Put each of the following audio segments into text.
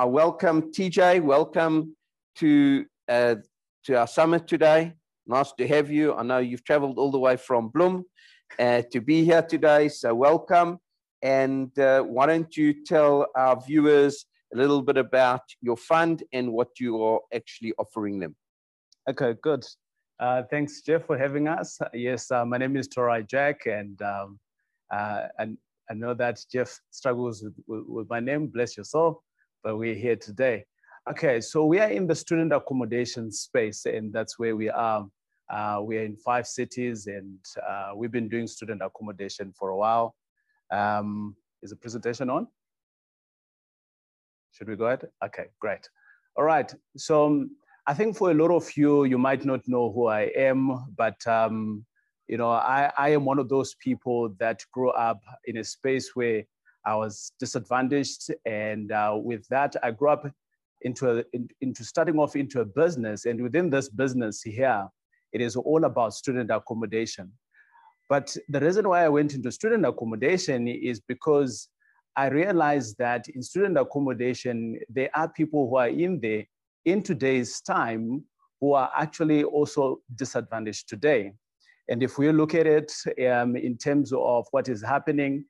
I welcome TJ. Welcome to uh, to our summit today. Nice to have you. I know you've traveled all the way from Bloom uh, to be here today, so welcome. And uh, why don't you tell our viewers a little bit about your fund and what you are actually offering them? Okay, good. Uh, thanks, Jeff, for having us. Yes, uh, my name is Torai Jack, and um, uh, and I know that Jeff struggles with, with, with, my name. Bless your soul, but we're here today. Okay, so we are in the student accommodation space, and that's where we are. Uh, we are in five cities, and uh, we've been doing student accommodation for a while. Um, is the presentation on? Should we go ahead? Okay, great. All right. So um, I think for a lot of you, you might not know who I am, but um, you know, I, I am one of those people that grew up in a space where I was disadvantaged, and uh, with that, I grew up into a, in, into starting off into a business, and within this business here, it is all about student accommodation. But the reason why I went into student accommodation is because I realized that in student accommodation, there are people who are in there in today's time who are actually also disadvantaged today. And if we look at it um, in terms of what is happening,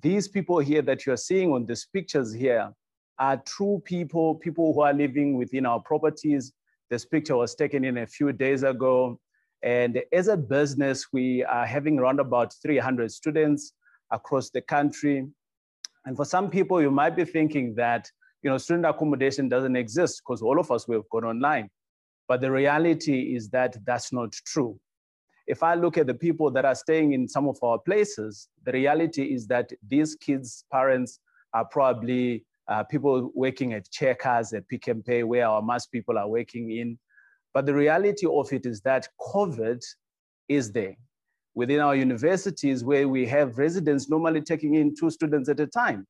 these people here that you're seeing on these pictures here are true people, people who are living within our properties. This picture was taken in a few days ago. And as a business, we are having around about 300 students across the country. And for some people, you might be thinking that you know, student accommodation doesn't exist because all of us we have gone online. But the reality is that that's not true. If I look at the people that are staying in some of our places, the reality is that these kids' parents are probably uh, people working at Checkers, at Pick n Pay, where our mass people are working in. But the reality of it is that COVID is there. Within our universities, where we have residents normally taking in two students at a time,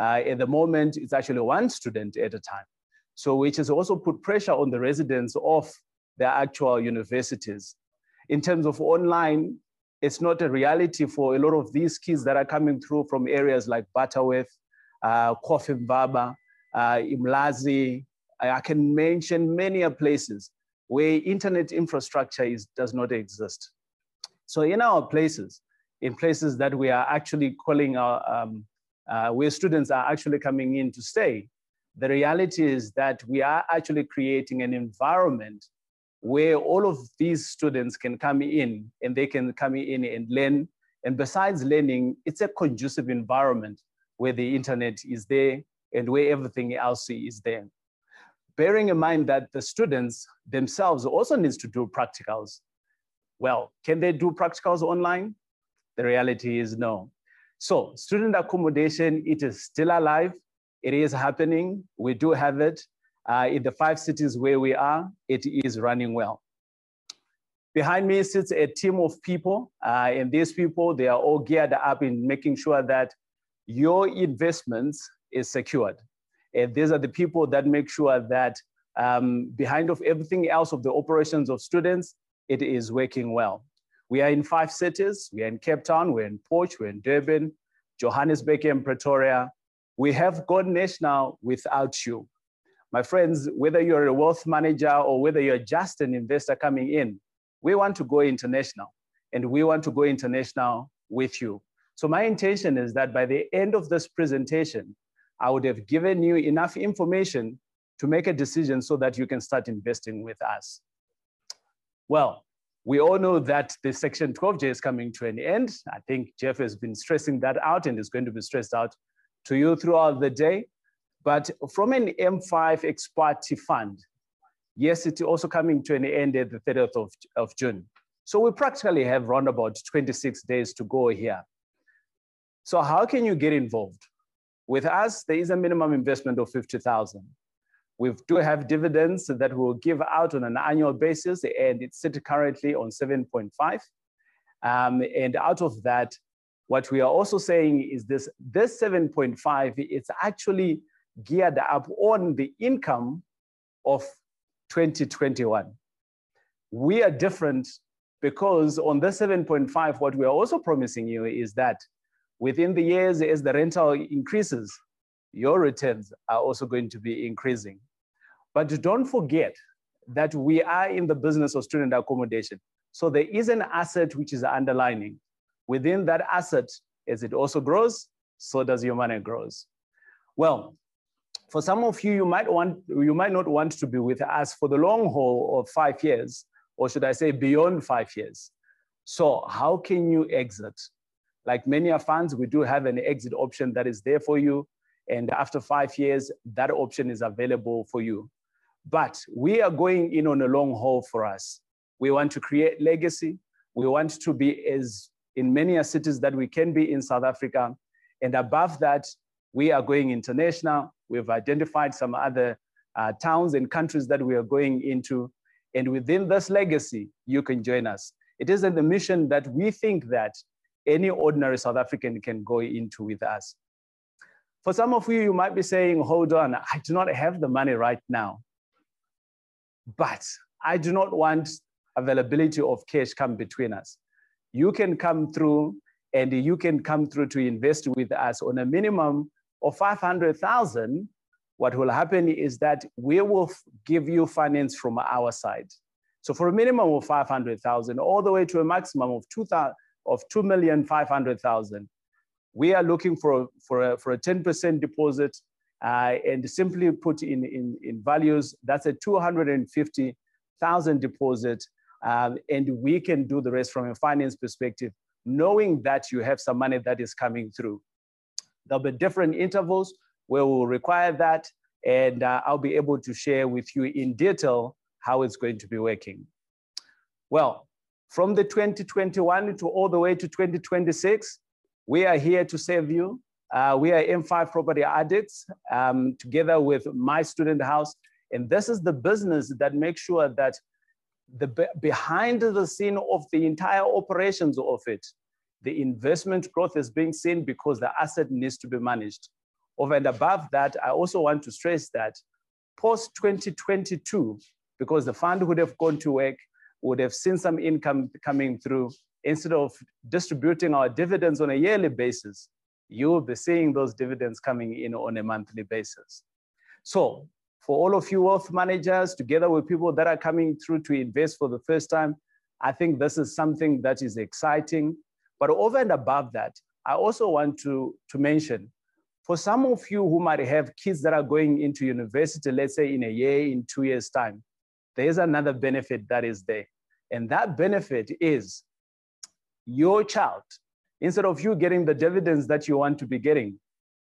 uh, at the moment, it's actually one student at a time. So which has also put pressure on the residents of the actual universities. In terms of online, it's not a reality for a lot of these kids that are coming through from areas like Butterworth, uh, Vaba, uh, Umlazi. I can mention many places where internet infrastructure is, does not exist. So in our places, in places that we are actually calling our um, uh, where students are actually coming in to stay, the reality is that we are actually creating an environment where all of these students can come in and they can come in and learn. And besides learning, it's a conducive environment where the internet is there and where everything else is there. Bearing in mind that the students themselves also needs to do practicals. Well, can they do practicals online? The reality is no. So student accommodation, it is still alive. It is happening. We do have it. Uh, in the five cities where we are, it is running well. Behind me sits a team of people, uh, and these people, they are all geared up in making sure that your investments is secured. And these are the people that make sure that um, behind of everything else of the operations of students, it is working well. We are in five cities. We are in Cape Town, we're in Potch, we're in Durban, Johannesburg, and Pretoria. We have gone national without you. My friends, whether you're a wealth manager or whether you're just an investor coming in, we want to go international and we want to go international with you. So my intention is that by the end of this presentation, I would have given you enough information to make a decision so that you can start investing with us. Well, we all know that the Section 12J is coming to an end. I think Jeff has been stressing that out and is going to be stressed out to you throughout the day. But from an M5 ex parte fund, yes, it's also coming to an end at the 30th of, of June. So we practically have around about 26 days to go here. So how can you get involved? With us, there is a minimum investment of 50,000. We do have dividends that we'll give out on an annual basis, and it's set currently on 7.5. Um, and out of that, what we are also saying is this, this 7.5, it's actually geared up on the income of 2021. We are different because on the 7.5, what we are also promising you is that within the years as the rental increases, your returns are also going to be increasing. But don't forget that we are in the business of student accommodation. So there is an asset which is underlining. Within that asset, as it also grows, so does your money grows. Well, for some of you, you might want, you might not want to be with us for the long haul of five years, or should I say beyond five years. So how can you exit? Like many of funds, we do have an exit option that is there for you. And after five years, that option is available for you. But we are going in on a long haul for us. We want to create legacy. We want to be as in many cities that we can be in South Africa. And above that, we are going international. We've identified some other uh, towns and countries that we are going into. And within this legacy, you can join us. It is in the mission that we think that any ordinary South African can go into with us. For some of you, you might be saying, hold on, I do not have the money right now. But I do not want availability of cash come between us. You can come through and you can come through to invest with us on a minimum of 500,000. What will happen is that we will give you finance from our side. So for a minimum of 500,000 all the way to a maximum of 2, of 2,500,000, we are looking for, for, a, for a 10% deposit uh, and simply put in, in, in values, that's a 250,000 deposit. Um, and we can do the rest from a finance perspective, knowing that you have some money that is coming through. There'll be different intervals where we'll require that, and uh, I'll be able to share with you in detail how it's going to be working. Well, from the 2021 to all the way to 2026, we are here to serve you. Uh, we are M5 Property Addicts um, together with My Student House. And this is the business that makes sure that the behind the scene of the entire operations of it, the investment growth is being seen because the asset needs to be managed. Over and above that, I also want to stress that post 2022, because the fund would have gone to work, would have seen some income coming through, instead of distributing our dividends on a yearly basis, you will be seeing those dividends coming in on a monthly basis. So for all of you wealth managers, together with people that are coming through to invest for the first time, I think this is something that is exciting. But over and above that, I also want to, to mention, for some of you who might have kids that are going into university, let's say in a year, in two years' time, there's another benefit that is there. And that benefit is your child, instead of you getting the dividends that you want to be getting,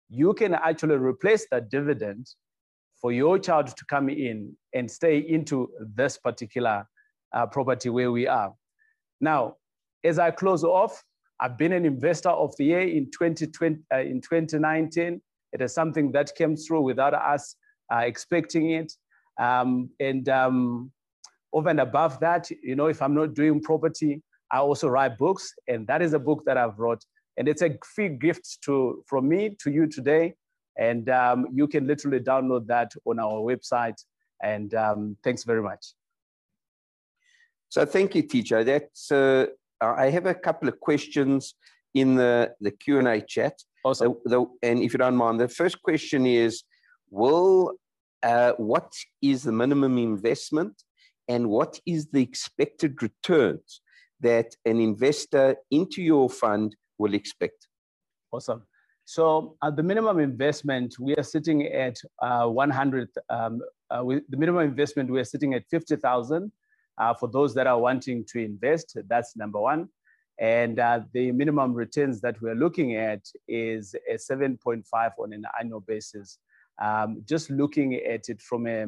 you can actually replace that dividend for your child to come in and stay into this particular uh, property where we are. Now, as I close off, I've been an investor of the year in 2020, uh, in 2019. It is something that came through without us uh, expecting it. Um, and um, over and above that, you know, if I'm not doing property, I also write books, and that is a book that I've wrote, and it's a free gift to from me to you today, and um, you can literally download that on our website. And um, thanks very much. So thank you, TJ. That's uh, I have a couple of questions in the the Q and A chat. Awesome. The, the, and if you don't mind, the first question is, will uh, what is the minimum investment and what is the expected returns that an investor into your fund will expect? Awesome. So at the minimum investment, we are sitting at uh, 100, um, uh, the minimum investment, we are sitting at 50,000 uh, for those that are wanting to invest. That's number one. And uh, the minimum returns that we're looking at is a 7.5 on an annual basis. Um, just looking at it from a,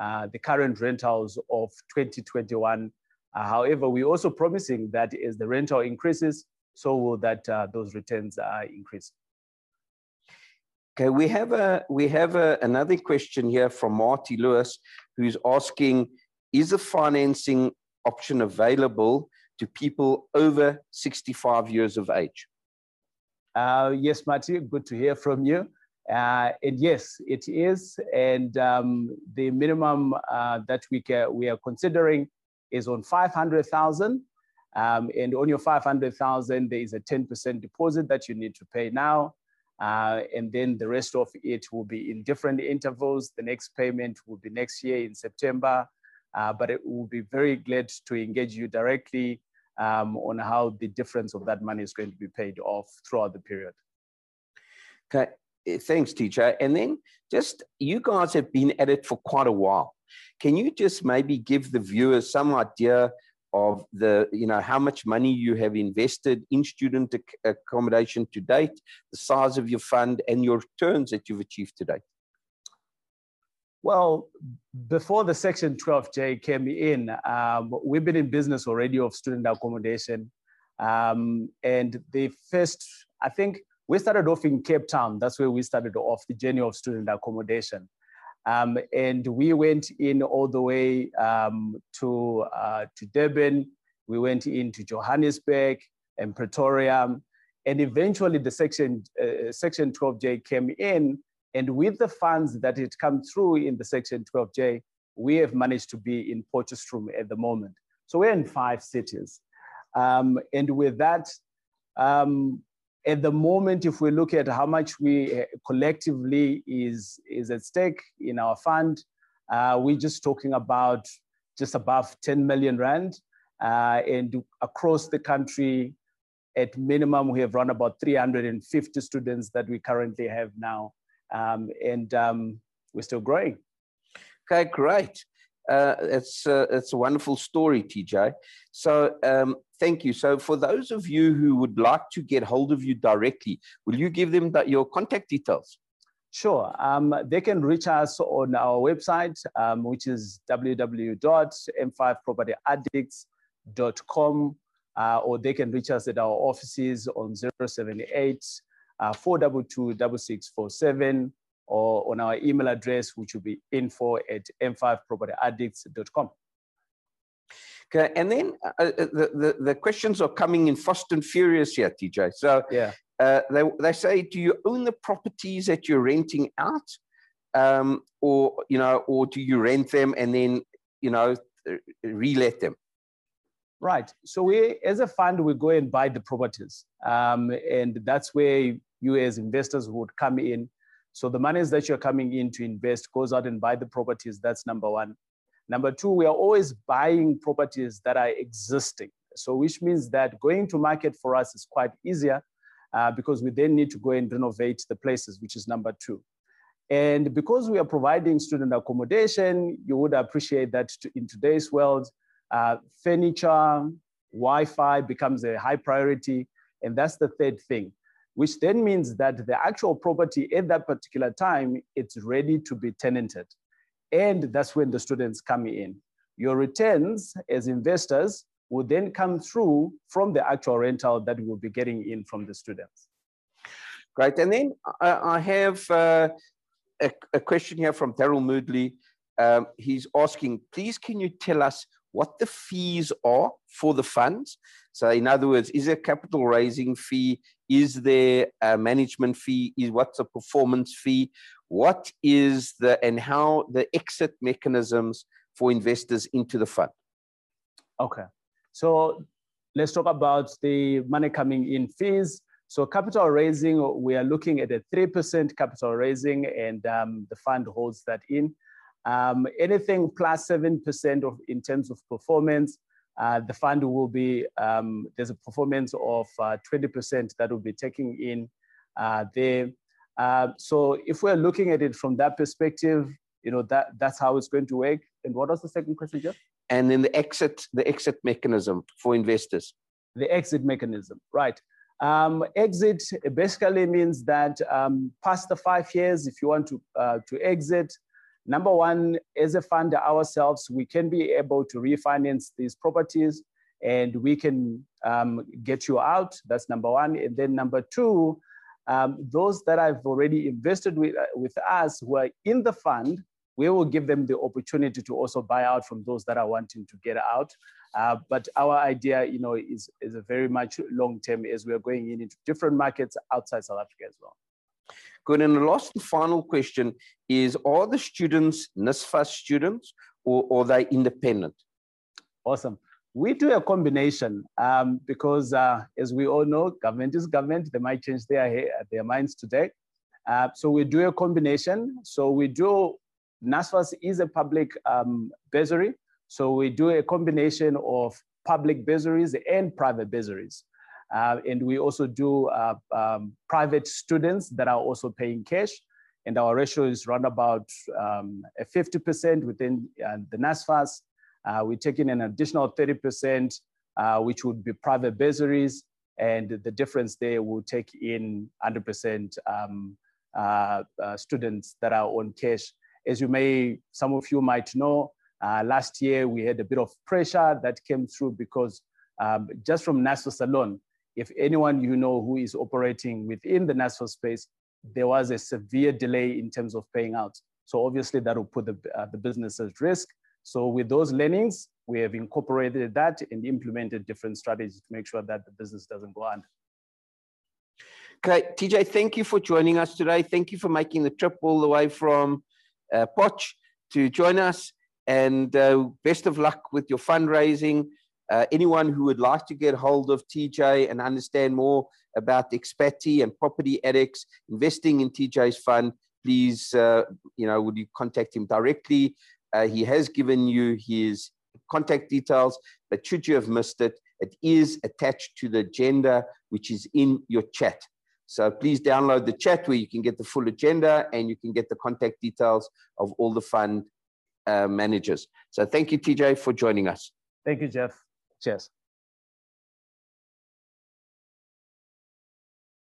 uh, the current rentals of 2021. Uh, however, we're also promising that as the rental increases, so will that uh, those returns increase. Okay, we have a we have a, another question here from Marty Lewis, who's asking, is a financing option available to people over 65 years of age? Uh, yes, Marty, good to hear from you. Uh, and yes, it is. And um, the minimum uh, that we, we are considering is on 500,000. Um, and on your 500,000, there is a 10% deposit that you need to pay now. Uh, and then the rest of it will be in different intervals. The next payment will be next year in September, uh, but it will be very glad to engage you directly um, on how the difference of that money is going to be paid off throughout the period. Okay, eh, thanks, TJ. And then just you guys have been at it for quite a while. Can you just maybe give the viewers some idea of the, you know, how much money you have invested in student ac accommodation to date, the size of your fund, and your returns that you've achieved to date? Well, before the Section 12J came in, um, we've been in business already of student accommodation. Um, and the first, I think we started off in Cape Town. That's where we started off the journey of student accommodation. Um, and we went in all the way um, to, uh, to Durban. We went into Johannesburg and Pretoria. And eventually the section, uh, section 12J came in. And with the funds that had come through in the section 12J, we have managed to be in Potchefstroom at the moment. So we're in five cities. Um, and with that, um, at the moment, if we look at how much we uh, collectively is, is at stake in our fund, uh, we're just talking about just above 10 million rand. Uh, and across the country, at minimum, we have run about 350 students that we currently have now. Um, and um, we're still growing. Okay, great. Uh, it's, uh, it's a wonderful story, TJ. So um, thank you. So for those of you who would like to get hold of you directly, will you give them that, your contact details? Sure. Um, they can reach us on our website, um, which is www.m5propertyaddicts.com, uh, or they can reach us at our offices on 078 uh, 422 6647 or on our email address, which will be info at m5propertyaddicts.com. Okay, and then uh, uh, the, the, the, questions are coming in fast and furious here, TJ. So yeah. Uh, they, they say, do you own the properties that you're renting out? Um, or, you know, or do you rent them and then, you know, relet them? Right. So we, as a fund, we go and buy the properties. Um, and that's where you as investors would come in so the monies that you're coming in to invest goes out and buy the properties. That's number one. Number two, we are always buying properties that are existing. So which means that going to market for us is quite easier uh, because we then need to go and renovate the places, which is number two. And because we are providing student accommodation, you would appreciate that in today's world, uh, furniture, Wi-Fi becomes a high priority. And that's the third thing which then means that the actual property at that particular time, it's ready to be tenanted. And that's when the students come in. Your returns as investors will then come through from the actual rental that we'll be getting in from the students. Great. And then I, have uh, a, question here from Daryl Moodley. Um, he's asking, please, can you tell us what the fees are for the funds? So, in other words, is there a capital raising fee? Is there a management fee? Is what's a performance fee? What is the and how the exit mechanisms for investors into the fund? Okay, so let's talk about the money coming in fees. So capital raising, we are looking at a 3% capital raising and um, the fund holds that in. Um, anything plus 7% of, in terms of performance, uh, the fund will be, um, there's a performance of 20% uh, that will be taking in uh, there. Uh, so if we're looking at it from that perspective, you know, that, that's how it's going to work. And what was the second question, Jeff? And then the exit, the exit mechanism for investors. The exit mechanism, right. Um, exit basically means that um, past the five years, if you want to, uh, to exit, Number one, as a fund ourselves, we can be able to refinance these properties and we can um, get you out. That's number one. And then number two, um, those that have already invested with, uh, with us who are in the fund, we will give them the opportunity to also buy out from those that are wanting to get out. Uh, but our idea, you know, is, is a very much long term as we are going in into different markets outside South Africa as well. Good. And the last and final question is Are the students NSFAS students or, or are they independent? Awesome. we do a combination um, because, uh, as we all know, government is government. They might change their their minds today. Uh, so we do a combination. So we do NSFAS is a public um, bursary. So we do a combination of public bursaries and private bursaries. Uh, and we also do uh, um, private students that are also paying cash. And our ratio is around about um, 50% within uh, the NSFAS. Uh, we're taking an additional 30%, uh, which would be private bursaries. And the difference there will take in 100% um, uh, students that are on cash. As you may, some of you might know, last year we had a bit of pressure that came through because um, just from NSFAS alone, if anyone you know who is operating within the NSFAS space, there was a severe delay in terms of paying out. So obviously that will put the, uh, the business at risk. So with those learnings, we have incorporated that and implemented different strategies to make sure that the business doesn't go under. Okay, TJ, thank you for joining us today. Thank you for making the trip all the way from uh, Potch to join us. And uh, best of luck with your fundraising. Uh, anyone who would like to get hold of TJ and understand more about Expat and property addicts investing in TJ's fund, please, uh, you know, would you contact him directly? Uh, he has given you his contact details, but should you have missed it, it is attached to the agenda, which is in your chat. So please download the chat where you can get the full agenda and you can get the contact details of all the fund uh, managers. So thank you, TJ, for joining us. Thank you, Jeff. Cheers.